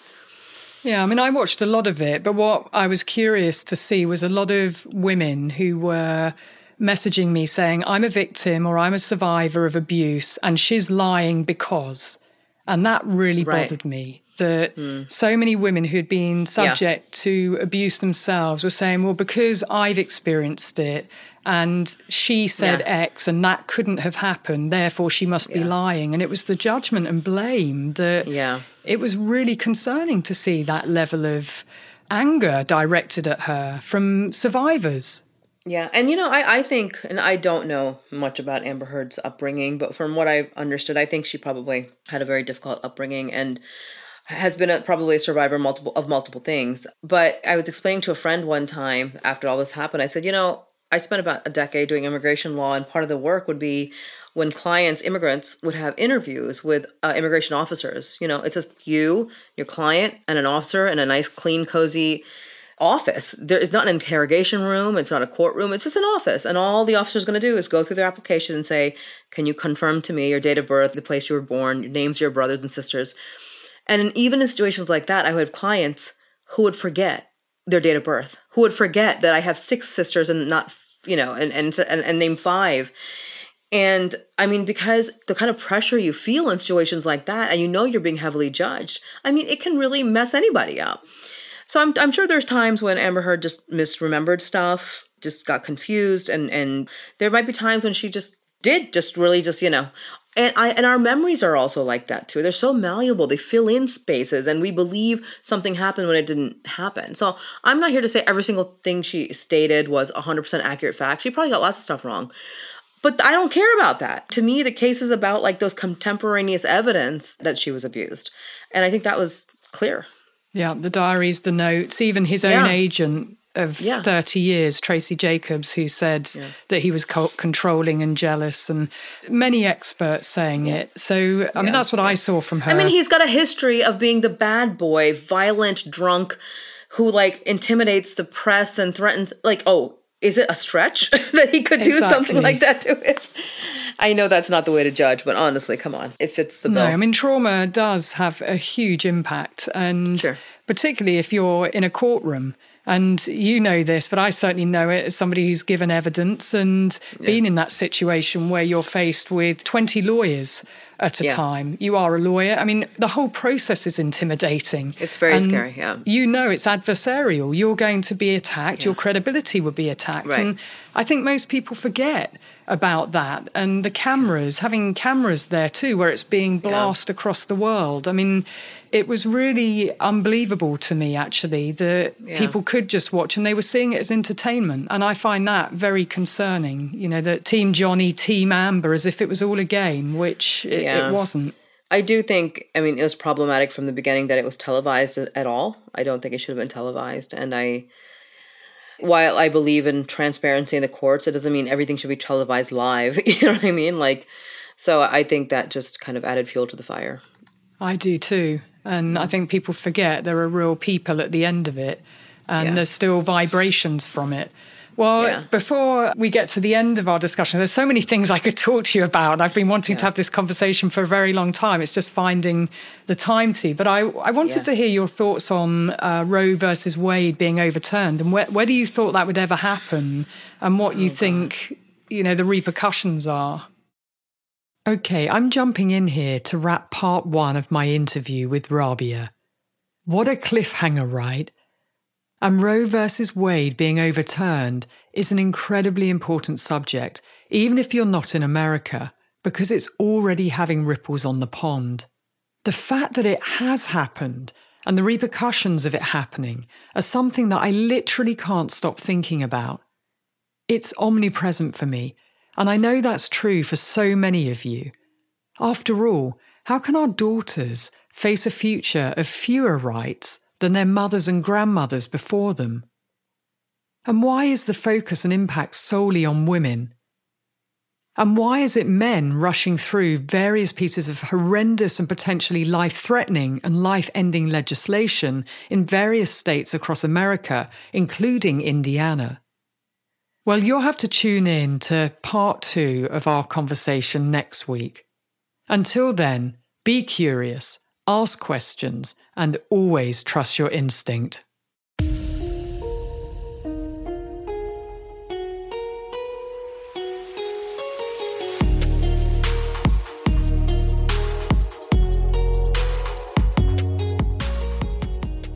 Yeah, I mean, I watched a lot of it, but what I was curious to see was a lot of women who were messaging me saying, I'm a victim or I'm a survivor of abuse, and she's lying because. And that really right. bothered me that mm. so many women who'd been subject yeah. to abuse themselves were saying, well, because I've experienced it and she said yeah. X and that couldn't have happened, therefore she must yeah. be lying. And it was the judgment and blame that yeah. it was really concerning to see that level of anger directed at her from survivors. Yeah, and you know, I, I think, and I don't know much about Amber Heard's upbringing, but from what I've understood, I think she probably had a very difficult upbringing. And has been a, probably a survivor multiple of multiple things. But I was explaining to a friend one time after all this happened, I said, you know, I spent about a decade doing immigration law, and part of the work would be when clients, immigrants, would have interviews with uh, immigration officers. You know, it's just you, your client, and an officer in a nice, clean, cozy office. There is not an interrogation room. It's not a courtroom. It's just an office. And all the officer is going to do is go through their application and say, Can you confirm to me your date of birth, the place you were born, your names your brothers and sisters? And even in situations like that, I would have clients who would forget their date of birth, who would forget that I have six sisters and not, you know, and and and, and name five. And I mean, because the kind of pressure you feel in situations like that, and you know you're being heavily judged, I mean, it can really mess anybody up. So I'm, I'm sure there's times when Amber Heard just misremembered stuff, just got confused, and and there might be times when she just did just really just you know and I and our memories are also like that too. They're so malleable. They fill in spaces and we believe something happened when it didn't happen. So I'm not here to say every single thing she stated was 100% accurate fact. She probably got lots of stuff wrong. But I don't care about that. To me, the case is about like those contemporaneous evidence that she was abused. And I think that was clear. Yeah, the diaries, the notes, even his own yeah. agent of yeah. 30 years, Tracey Jacobs, who said yeah. that he was co- controlling and jealous, and many experts saying yeah. it. So, I mean, that's what I saw from her. I mean, he's got a history of being the bad boy, violent, drunk, who like intimidates the press and threatens, like, oh, is it a stretch that he could do exactly. something like that to his? I know that's not the way to judge, but honestly, come on, it fits the bill. No, I mean, trauma does have a huge impact, and sure. particularly if you're in a courtroom and you know this, but I certainly know it as somebody who's given evidence and yeah. been in that situation where you're faced with 20 lawyers at a yeah. time. You are a lawyer. I mean, the whole process is intimidating. It's very and scary, yeah. You know it's adversarial. You're going to be attacked, yeah. your credibility will be attacked. Right. And I think most people forget about that. And the cameras, having cameras there too, where it's being blasted yeah. across the world. I mean, it was really unbelievable to me, actually, that yeah. people could just watch and they were seeing it as entertainment. And I find that very concerning, you know, that Team Johnny, Team Amber, as if it was all a game, which it, yeah. it wasn't. I do think, I mean, it was problematic from the beginning that it was televised at all. I don't think it should have been televised. And I, while I believe in transparency in the courts, it doesn't mean everything should be televised live. you know what I mean? Like, so I think that just kind of added fuel to the fire. I do too. And I think people forget there are real people at the end of it and yeah. there's still vibrations from it. Well, yeah. before we get to the end of our discussion, there's so many things I could talk to you about. I've been wanting yeah. to have this conversation for a very long time. It's just finding the time to. But I, I wanted yeah. to hear your thoughts on uh, Roe versus Wade being overturned and wh- whether you thought that would ever happen and what you oh, think, you know, the repercussions are. Okay, I'm jumping in here to wrap part one of my interview with Rabia. What a cliffhanger, right? And Roe versus Wade being overturned is an incredibly important subject, even if you're not in America, because it's already having ripples on the pond. The fact that it has happened and the repercussions of it happening are something that I literally can't stop thinking about. It's omnipresent for me, and I know that's true for so many of you. After all, how can our daughters face a future of fewer rights than their mothers and grandmothers before them? And why is the focus and impact solely on women? And why is it men rushing through various pieces of horrendous and potentially life threatening and life ending legislation in various states across America, including Indiana? Well, you'll have to tune in to part two of our conversation next week. Until then, be curious, ask questions, and always trust your instinct.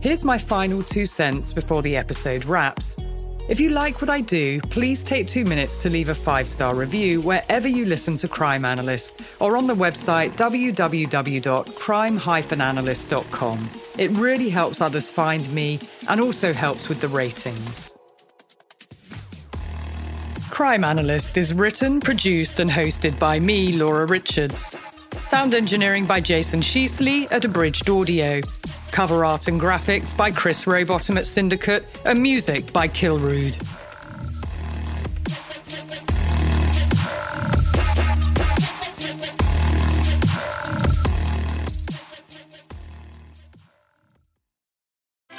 Here's my final two cents before the episode wraps. If you like what I do, please take two minutes to leave a five star review wherever you listen to Crime Analyst or on the website www.crime analyst.com. It really helps others find me and also helps with the ratings. Crime Analyst is written, produced, and hosted by me, Laura Richards. Sound engineering by Jason Sheasley at Abridged Audio. Cover art and graphics by Chris Rowbottom at Syndicate, and music by Kilrude.